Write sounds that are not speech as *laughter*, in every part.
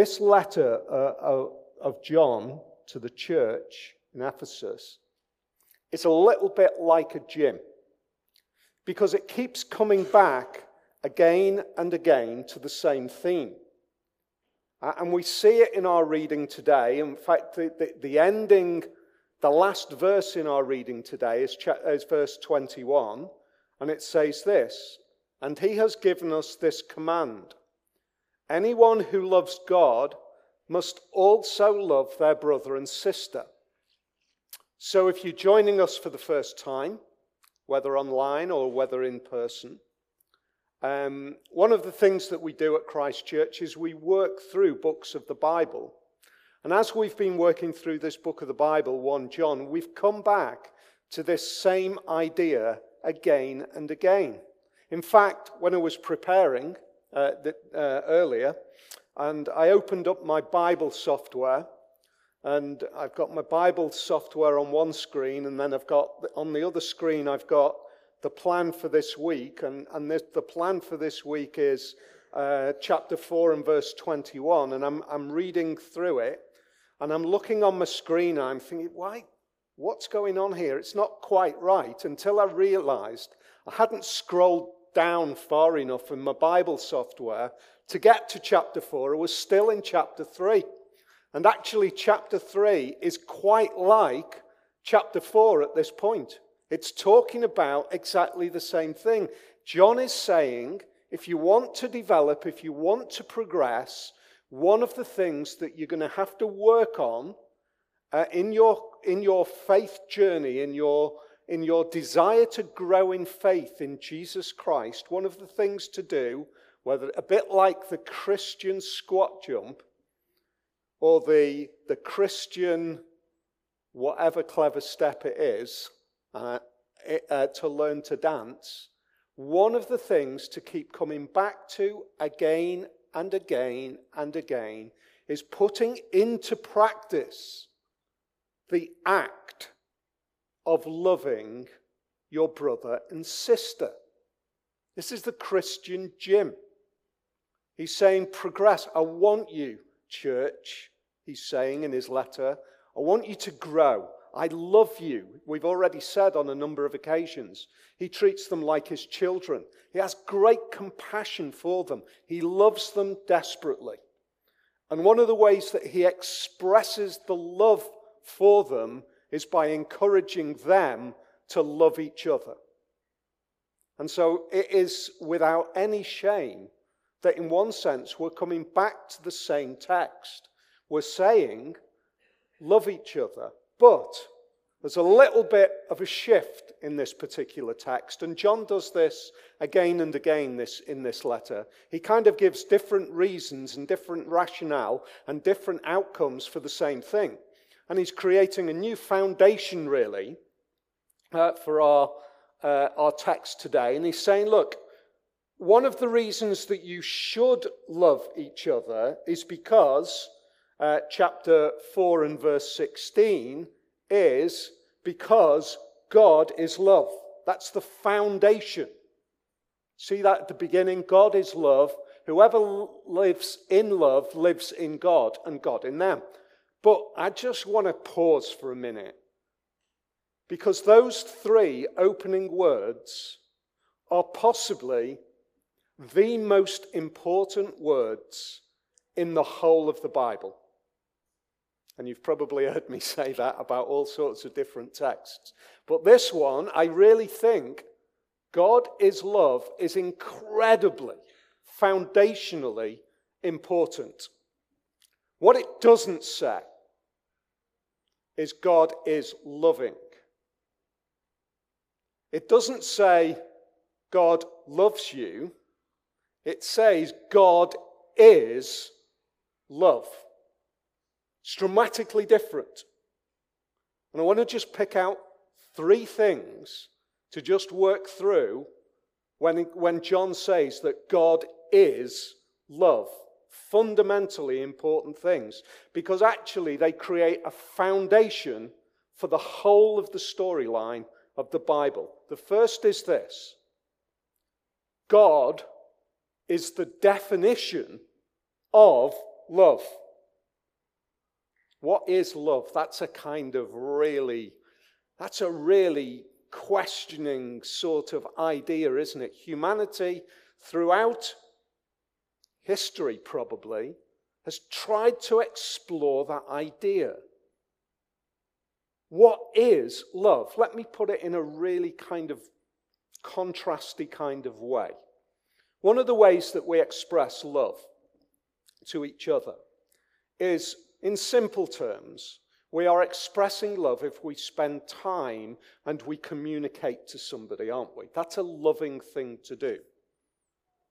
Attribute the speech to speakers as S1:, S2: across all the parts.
S1: this letter uh, of John to the church in Ephesus is a little bit like a gym because it keeps coming back again and again to the same theme. And we see it in our reading today. In fact, the, the, the ending, the last verse in our reading today is, is verse 21, and it says this And he has given us this command anyone who loves God must also love their brother and sister. So if you're joining us for the first time, whether online or whether in person, um, one of the things that we do at Christ Church is we work through books of the Bible. And as we've been working through this book of the Bible, 1 John, we've come back to this same idea again and again. In fact, when I was preparing uh, uh, earlier, and I opened up my Bible software, and I've got my Bible software on one screen, and then I've got on the other screen, I've got the plan for this week. And, and this, the plan for this week is uh, chapter 4 and verse 21. And I'm, I'm reading through it, and I'm looking on my screen, and I'm thinking, why? What's going on here? It's not quite right until I realized I hadn't scrolled down far enough in my Bible software to get to chapter 4. I was still in chapter 3. And actually, chapter 3 is quite like chapter 4 at this point. It's talking about exactly the same thing. John is saying if you want to develop, if you want to progress, one of the things that you're going to have to work on uh, in, your, in your faith journey, in your, in your desire to grow in faith in Jesus Christ, one of the things to do, whether a bit like the Christian squat jump, or the, the Christian, whatever clever step it is, uh, uh, to learn to dance, one of the things to keep coming back to again and again and again is putting into practice the act of loving your brother and sister. This is the Christian gym. He's saying, progress. I want you, church, he's saying in his letter. I want you to grow. I love you. We've already said on a number of occasions. He treats them like his children. He has great compassion for them. He loves them desperately. And one of the ways that he expresses the love for them is by encouraging them to love each other. And so it is without any shame that, in one sense, we're coming back to the same text. We're saying, love each other, but there's a little bit of a shift in this particular text, and John does this again and again this, in this letter. He kind of gives different reasons and different rationale and different outcomes for the same thing. And he's creating a new foundation, really, uh, for our, uh, our text today. And he's saying, look, one of the reasons that you should love each other is because uh, chapter 4 and verse 16 is because God is love. That's the foundation. See that at the beginning? God is love. Whoever lives in love lives in God and God in them. But I just want to pause for a minute because those three opening words are possibly the most important words in the whole of the Bible. And you've probably heard me *laughs* say that about all sorts of different texts. But this one, I really think God is love is incredibly, foundationally important. What it doesn't say is God is loving. It doesn't say God loves you. It says God is love. It's dramatically different. And I want to just pick out three things to just work through when, when John says that God is love. Fundamentally important things. Because actually, they create a foundation for the whole of the storyline of the Bible. The first is this God is the definition of love. What is love? That's a kind of really, that's a really questioning sort of idea, isn't it? Humanity throughout history, probably, has tried to explore that idea. What is love? Let me put it in a really kind of contrasty kind of way. One of the ways that we express love to each other is, in simple terms, we are expressing love if we spend time and we communicate to somebody, aren't we? That's a loving thing to do.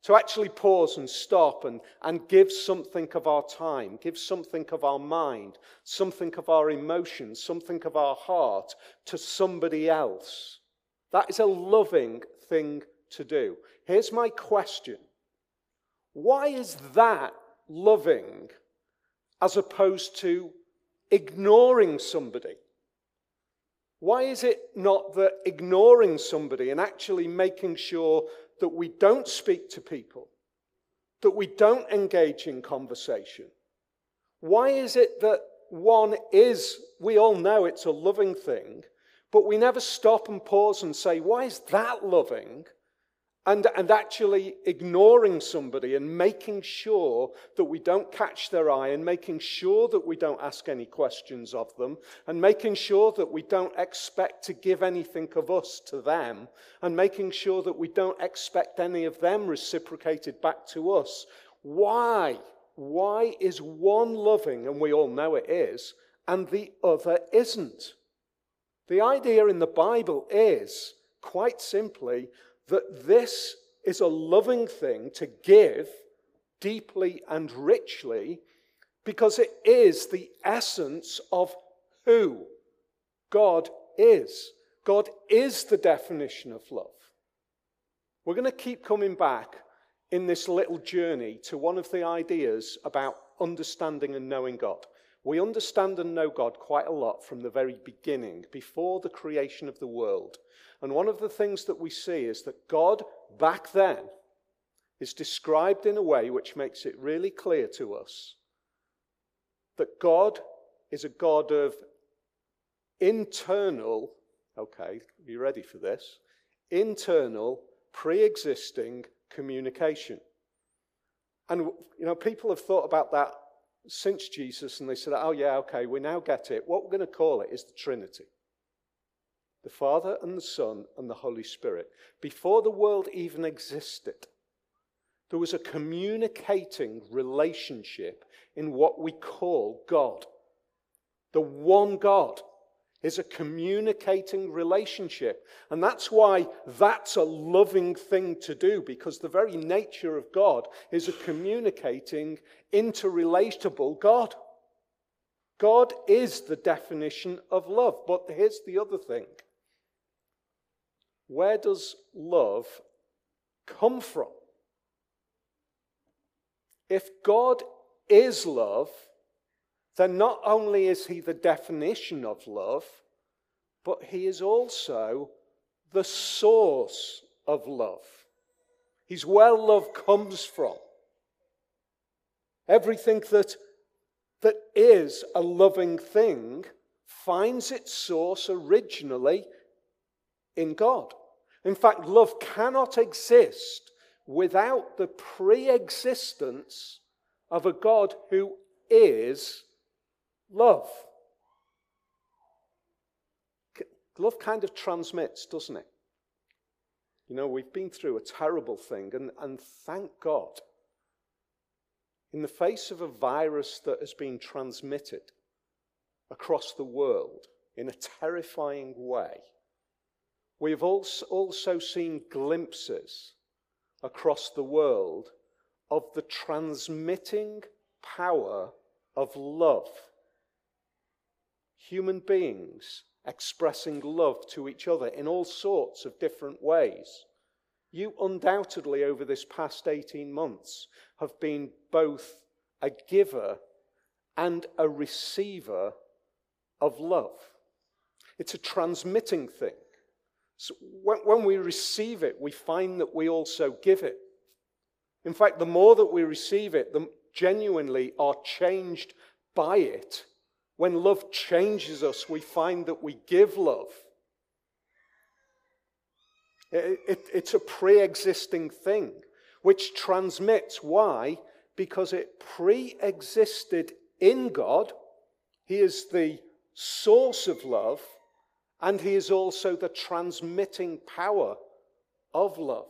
S1: To actually pause and stop and, and give something of our time, give something of our mind, something of our emotions, something of our heart to somebody else. That is a loving thing to do. Here's my question Why is that loving as opposed to ignoring somebody? Why is it not that ignoring somebody and actually making sure that we don't speak to people, that we don't engage in conversation? Why is it that one is, we all know it's a loving thing, but we never stop and pause and say, why is that loving? And, and actually ignoring somebody and making sure that we don't catch their eye and making sure that we don't ask any questions of them and making sure that we don't expect to give anything of us to them and making sure that we don't expect any of them reciprocated back to us. Why? Why is one loving, and we all know it is, and the other isn't? The idea in the Bible is, quite simply, that this is a loving thing to give deeply and richly because it is the essence of who God is. God is the definition of love. We're going to keep coming back in this little journey to one of the ideas about understanding and knowing God. We understand and know God quite a lot from the very beginning, before the creation of the world. And one of the things that we see is that God back then is described in a way which makes it really clear to us that God is a God of internal, okay, you ready for this? Internal, pre existing communication. And, you know, people have thought about that since Jesus and they said, oh, yeah, okay, we now get it. What we're going to call it is the Trinity the Father and the Son and the Holy Spirit. Before the world even existed, there was a communicating relationship in what we call God. The one God is a communicating relationship. And that's why that's a loving thing to do, because the very nature of God is a communicating, interrelatable God. God is the definition of love. But here's the other thing where does love come from? If God is love, then not only is he the definition of love, but he is also the source of love. He's where love comes from. Everything that, that is a loving thing finds its source originally in God. In fact, love cannot exist without the pre existence of a God who is love. Love kind of transmits, doesn't it? You know, we've been through a terrible thing, and, and thank God, in the face of a virus that has been transmitted across the world in a terrifying way, We've also seen glimpses across the world of the transmitting power of love. Human beings expressing love to each other in all sorts of different ways. You undoubtedly, over this past 18 months, have been both a giver and a receiver of love. It's a transmitting thing. So when, when we receive it, we find that we also give it. In fact, the more that we receive it, the genuinely are changed by it. When love changes us, we find that we give love. It, it, it's a pre existing thing which transmits. Why? Because it pre existed in God. He is the source of love, and He is also the transmitting power of love.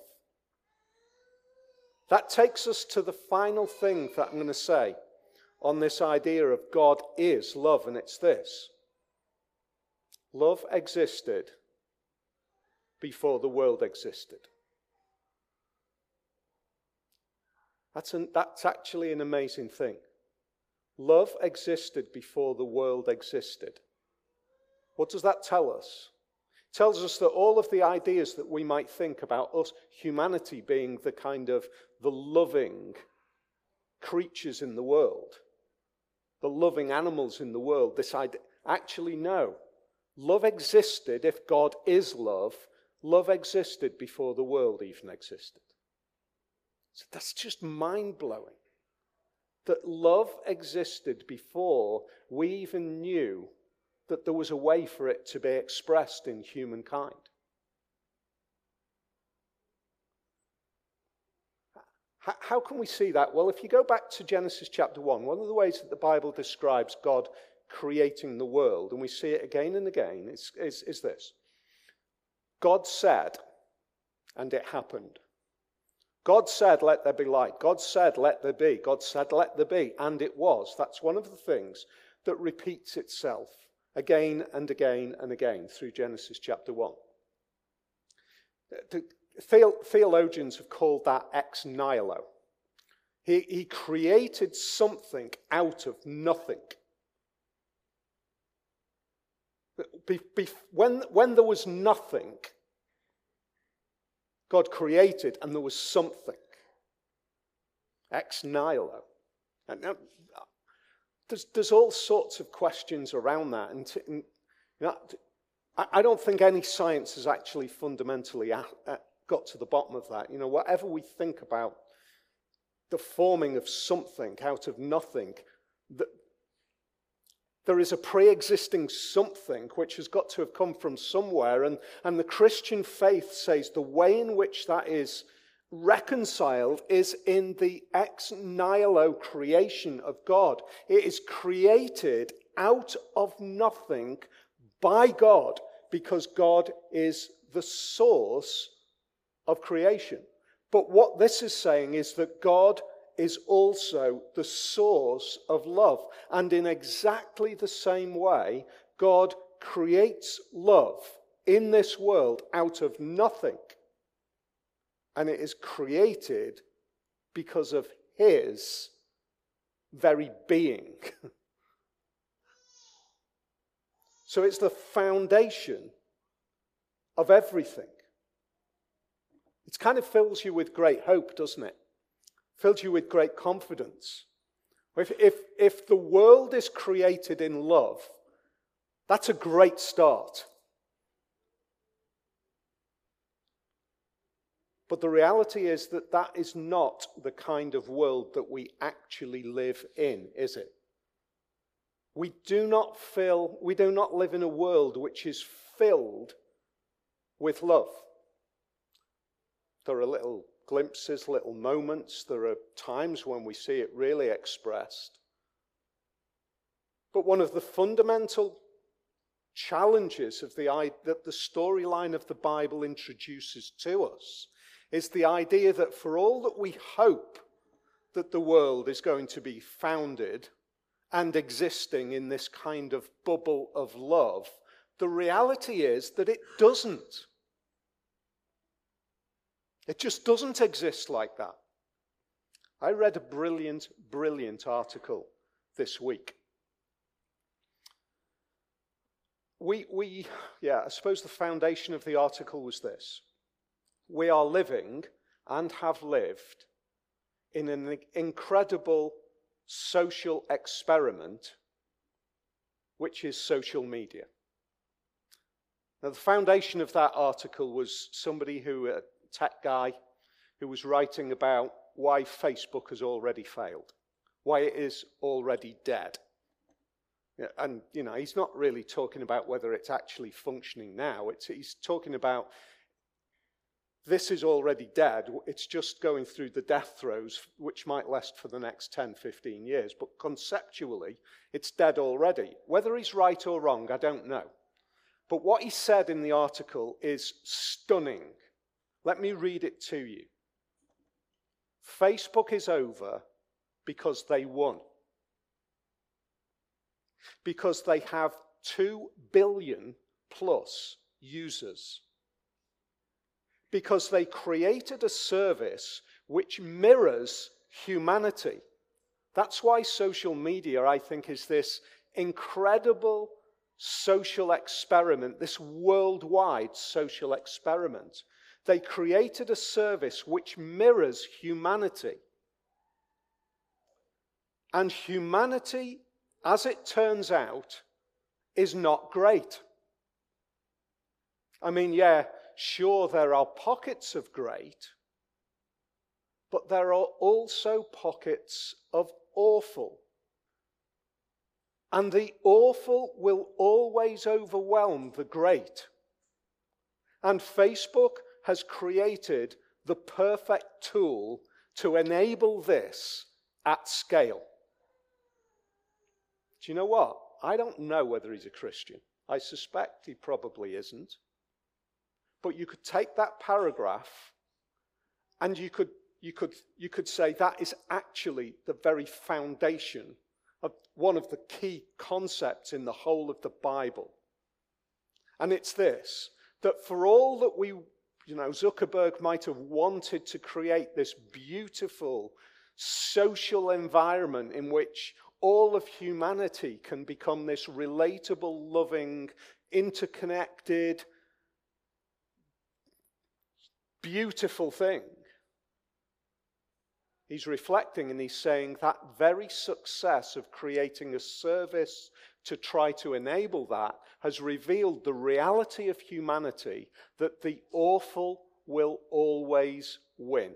S1: That takes us to the final thing that I'm going to say on this idea of God is love, and it's this love existed before the world existed. That's, an, that's actually an amazing thing. Love existed before the world existed. What does that tell us? It tells us that all of the ideas that we might think about us, humanity being the kind of the loving creatures in the world, the loving animals in the world, decide actually no. Love existed if God is love. Love existed before the world even existed. So that's just mind blowing. That love existed before we even knew that there was a way for it to be expressed in humankind. How can we see that? Well, if you go back to Genesis chapter 1, one of the ways that the Bible describes God creating the world, and we see it again and again, is, is, is this God said, and it happened. God said, Let there be light. God said, Let there be. God said, Let there be. And it was. That's one of the things that repeats itself again and again and again through Genesis chapter 1. The theologians have called that ex nihilo. He, he created something out of nothing. Be, be, when, when there was nothing, God created and there was something. Ex nihilo. And now, there's, there's all sorts of questions around that. And, to, and you know, I, I, don't think any science has actually fundamentally at, at, got to the bottom of that. You know, whatever we think about the forming of something out of nothing, the, there is a pre existing something which has got to have come from somewhere. And, and the Christian faith says the way in which that is reconciled is in the ex nihilo creation of God. It is created out of nothing by God because God is the source of creation. But what this is saying is that God is also the source of love. And in exactly the same way, God creates love in this world out of nothing. And it is created because of His very being. *laughs* so it's the foundation of everything. It kind of fills you with great hope, doesn't it? fills you with great confidence. If, if, if the world is created in love, that's a great start. But the reality is that that is not the kind of world that we actually live in, is it? We do not feel, we do not live in a world which is filled with love. There are little glimpses, little moments. There are times when we see it really expressed. But one of the fundamental challenges of the, that the storyline of the Bible introduces to us is the idea that for all that we hope that the world is going to be founded and existing in this kind of bubble of love, the reality is that it doesn't. It just doesn't exist like that. I read a brilliant, brilliant article this week. We, we, yeah, I suppose the foundation of the article was this. We are living and have lived in an incredible social experiment, which is social media. Now, the foundation of that article was somebody who, uh, tech guy who was writing about why Facebook has already failed. why it is already dead. And, you know, he's not really talking about whether it's actually functioning now. It's, he's talking about this is already dead. It's just going through the death throes, which might last for the next 10, 15 years. But conceptually, it's dead already. Whether he's right or wrong, I don't know. But what he said in the article is stunning. Let me read it to you. Facebook is over because they won. Because they have 2 billion plus users. Because they created a service which mirrors humanity. That's why social media, I think, is this incredible social experiment, this worldwide social experiment. They created a service which mirrors humanity. And humanity, as it turns out, is not great. I mean, yeah, sure, there are pockets of great, but there are also pockets of awful. And the awful will always overwhelm the great. And Facebook has created the perfect tool to enable this at scale. Do you know what? I don't know whether he's a Christian. I suspect he probably isn't. But you could take that paragraph and you could, you could, you could say that is actually the very foundation of one of the key concepts in the whole of the Bible. And it's this that for all that we, you know, Zuckerberg might have wanted to create this beautiful social environment in which all of humanity can become this relatable, loving, interconnected, beautiful thing. He's reflecting and he's saying that very success of creating a service to try to enable that has revealed the reality of humanity that the awful will always win.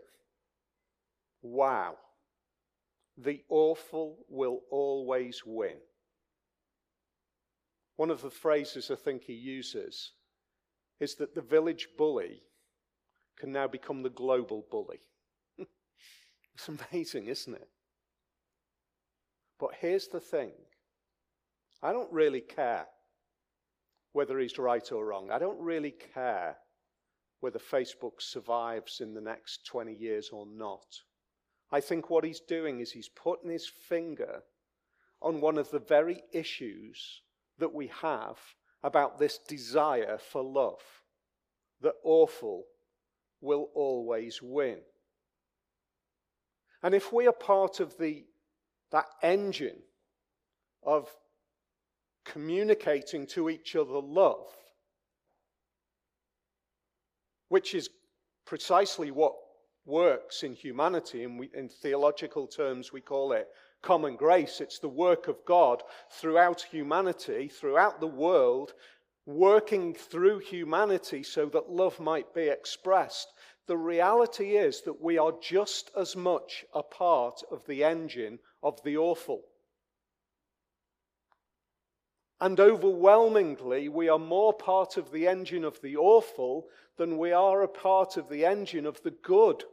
S1: Wow. The awful will always win. One of the phrases I think he uses is that the village bully can now become the global bully. *laughs* it's amazing, isn't it? But here's the thing I don't really care whether he's right or wrong. I don't really care whether Facebook survives in the next 20 years or not. I think what he's doing is he's putting his finger on one of the very issues that we have about this desire for love. That awful will always win. And if we are part of the, that engine of communicating to each other love, which is precisely what works in humanity, and we, in theological terms, we call it common grace. It's the work of God throughout humanity, throughout the world, working through humanity so that love might be expressed. The reality is that we are just as much a part of the engine of the awful. And overwhelmingly, we are more part of the engine of the awful than we are a part of the engine of the good.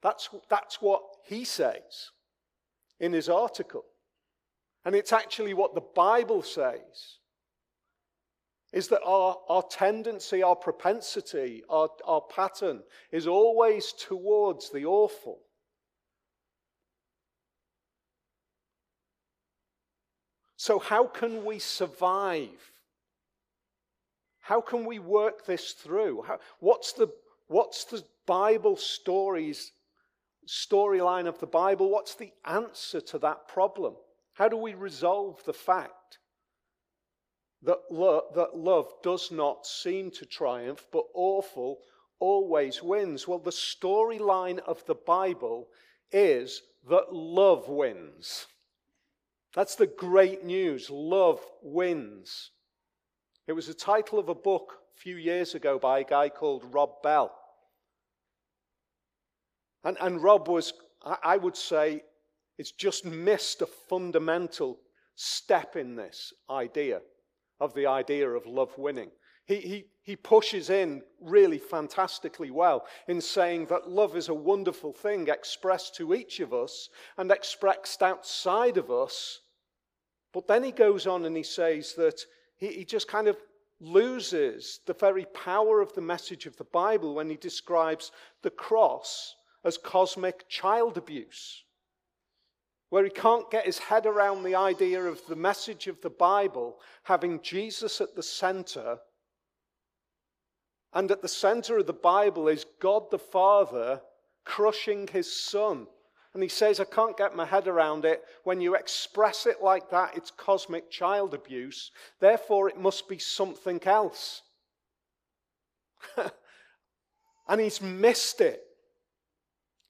S1: That's, that's what he says in his article. And it's actually what the Bible says is that our, our tendency, our propensity, our, our pattern is always towards the awful. So, how can we survive? How can we work this through? How, what's, the, what's the Bible stories, storyline of the Bible? What's the answer to that problem? How do we resolve the fact that, lo- that love does not seem to triumph, but awful always wins? Well, the storyline of the Bible is that love wins. That's the great news. Love wins. It was the title of a book a few years ago by a guy called Rob Bell. And, and Rob was, I would say, it's just missed a fundamental step in this idea of the idea of love winning. He, he, he pushes in really fantastically well in saying that love is a wonderful thing expressed to each of us and expressed outside of us. But then he goes on and he says that he, he just kind of loses the very power of the message of the Bible when he describes the cross as cosmic child abuse where he can't get his head around the idea of the message of the Bible having Jesus at the center. And at the center of the Bible is God the Father crushing his son. And he says, I can't get my head around it. When you express it like that, it's cosmic child abuse. Therefore, it must be something else. *laughs* and he's missed it.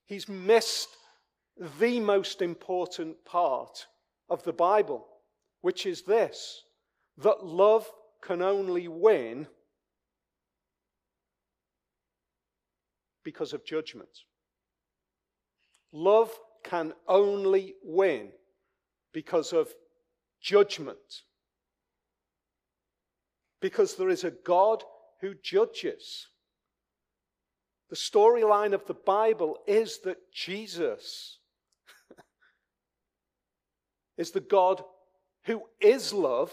S1: He's missed the most important part of the Bible, which is this that love can only win because of judgment. Love can only win because of judgment. Because there is a God who judges. The storyline of the Bible is that Jesus *laughs* is the God who is love.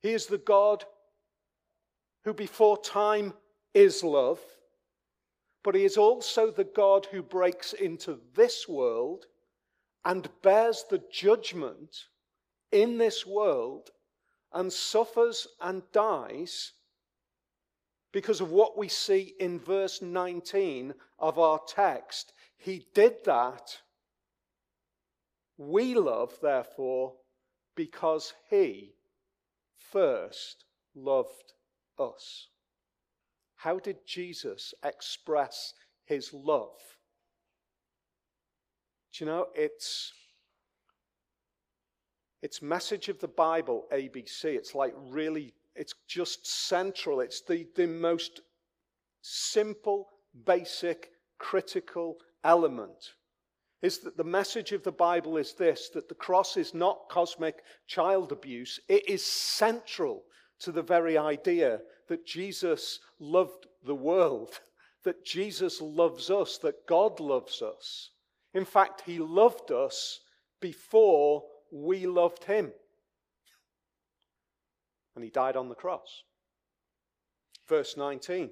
S1: He is the God who before time is love, but he is also the God who breaks into this world and bears the judgment in this world and suffers and dies because of what we see in verse 19 of our text. He did that we love, therefore, because he first loved us. How did Jesus express his love? Do you know, it's, it's message of the Bible, ABC. It's like really, it's just central. It's the, the most simple, basic, critical element is that the message of the Bible is this that the cross is not cosmic child abuse, it is central to the very idea that Jesus loved the world, *laughs* that Jesus loves us, that God loves us. In fact, he loved us before we loved him. And he died on the cross. Verse 19.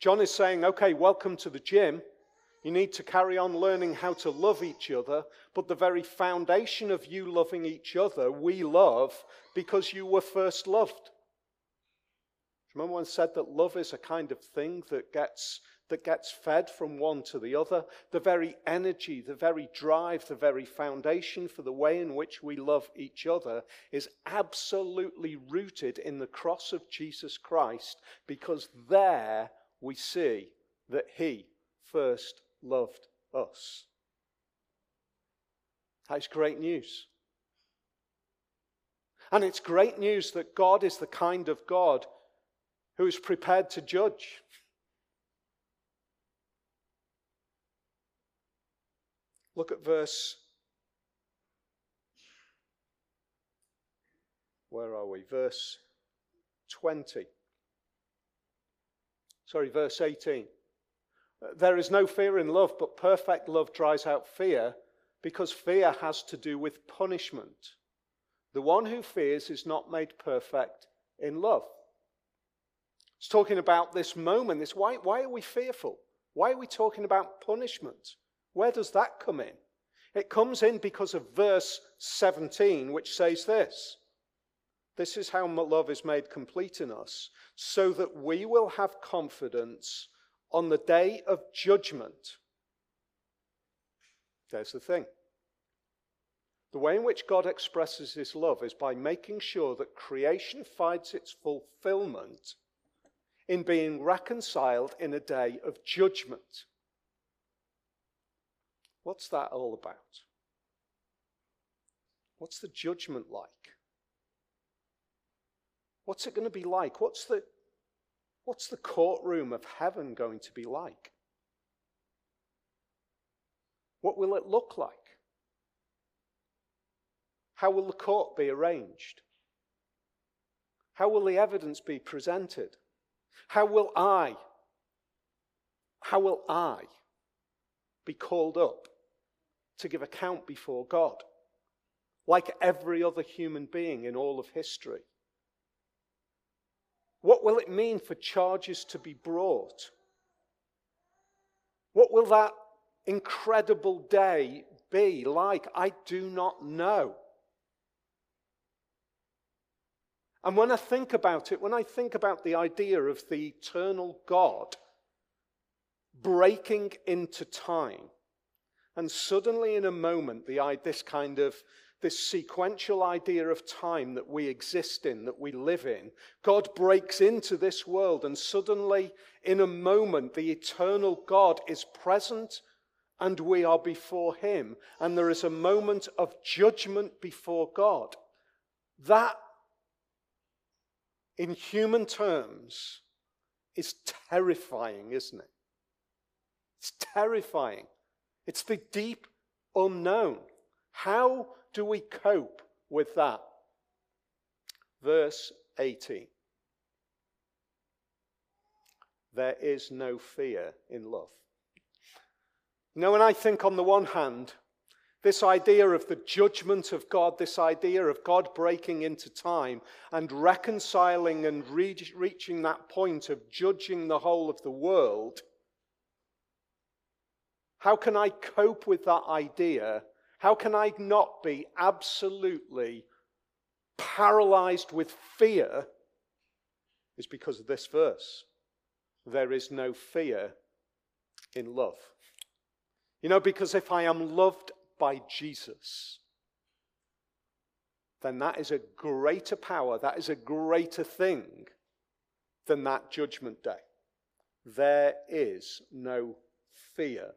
S1: John is saying, okay, welcome to the gym. You need to carry on learning how to love each other, but the very foundation of you loving each other, we love because you were first loved. Remember I said that love is a kind of thing that gets, that gets fed from one to the other? The very energy, the very drive, the very foundation for the way in which we love each other is absolutely rooted in the cross of Jesus Christ because there we see that He first loved us. That's great news. And it's great news that God is the kind of God who is prepared to judge. Look at verse. Where are we? Verse 20. Sorry, verse 18. There is no fear in love, but perfect love drives out fear because fear has to do with punishment. The one who fears is not made perfect in love. It's talking about this moment. This why, why are we fearful? Why are we talking about punishment? Where does that come in? It comes in because of verse 17, which says this This is how love is made complete in us, so that we will have confidence on the day of judgment. There's the thing. The way in which God expresses his love is by making sure that creation finds its fulfillment in being reconciled in a day of judgment. What's that all about? What's the judgment like? What's it going to be like? What's the, What's the courtroom of heaven going to be like? What will it look like? How will the court be arranged? How will the evidence be presented? How will I, how will I be called up to give account before God? Like every other human being in all of history. What will it mean for charges to be brought? What will that incredible day be like? I do not know. And when I think about it, when I think about the idea of the eternal God breaking into time, and suddenly in a moment, the, this kind of this sequential idea of time that we exist in, that we live in, God breaks into this world, and suddenly, in a moment, the eternal God is present and we are before Him, and there is a moment of judgment before God. That, in human terms, is terrifying, isn't it? It's terrifying. It's the deep unknown. How do we cope with that? Verse 18. There is no fear in love. Now, when I think on the one hand, this idea of the judgment of God, this idea of God breaking into time and reconciling and re- reaching that point of judging the whole of the world, how can I cope with that idea how can I not be absolutely paralyzed with fear? Is because of this verse. There is no fear in love. You know, because if I am loved by Jesus, then that is a greater power, that is a greater thing than that judgment day. There is no fear.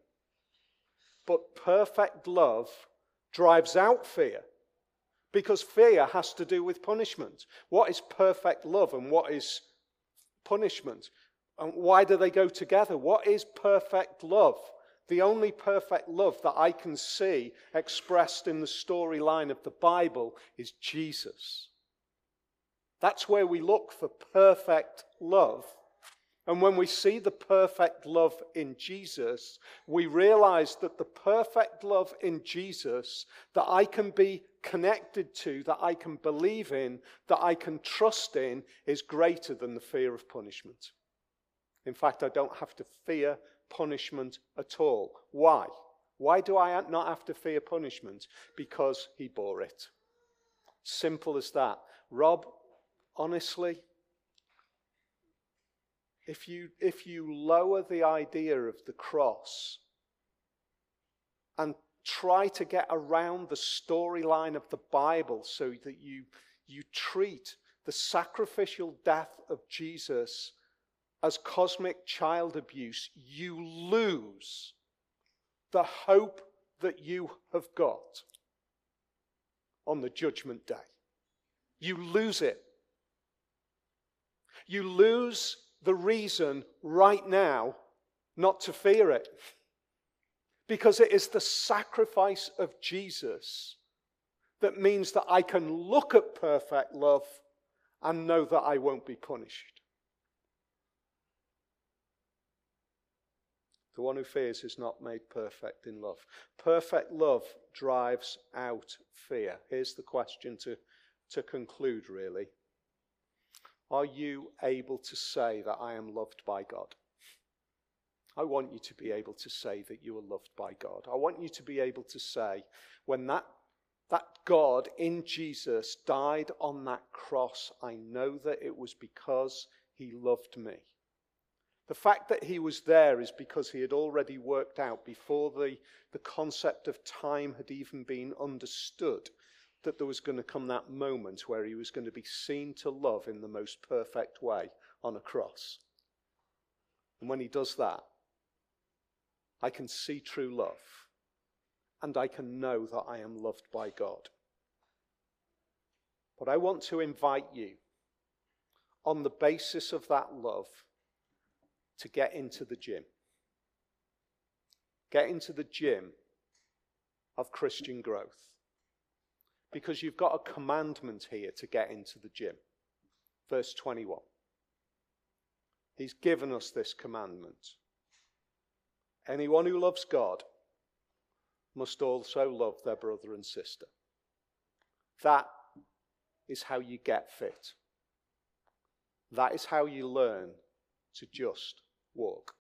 S1: But perfect love drives out fear because fear has to do with punishment. What is perfect love and what is punishment? And why do they go together? What is perfect love? The only perfect love that I can see expressed in the storyline of the Bible is Jesus. That's where we look for perfect love. And when we see the perfect love in Jesus, we realize that the perfect love in Jesus that I can be connected to, that I can believe in, that I can trust in, is greater than the fear of punishment. In fact, I don't have to fear punishment at all. Why? Why do I not have to fear punishment? Because he bore it. Simple as that. Rob, honestly, if you, if you lower the idea of the cross and try to get around the storyline of the Bible so that you, you treat the sacrificial death of Jesus as cosmic child abuse, you lose the hope that you have got on the judgment day. You lose it. You lose the reason right now not to fear it. Because it is the sacrifice of Jesus that means that I can look at perfect love and know that I won't be punished. One who fears is not made perfect in love. Perfect love drives out fear. Here's the question to, to conclude, really. Are you able to say that I am loved by God? I want you to be able to say that you are loved by God. I want you to be able to say, when that, that God in Jesus died on that cross, I know that it was because he loved me. The fact that he was there is because he had already worked out before the, the concept of time had even been understood that there was going to come that moment where he was going to be seen to love in the most perfect way on a cross. And when he does that, I can see true love and I can know that I am loved by God. But I want to invite you, on the basis of that love, to get into the gym. Get into the gym of Christian growth. Because you've got a commandment here to get into the gym. Verse 21. He's given us this commandment. Anyone who loves God must also love their brother and sister. That is how you get fit. That is how you learn to just walk.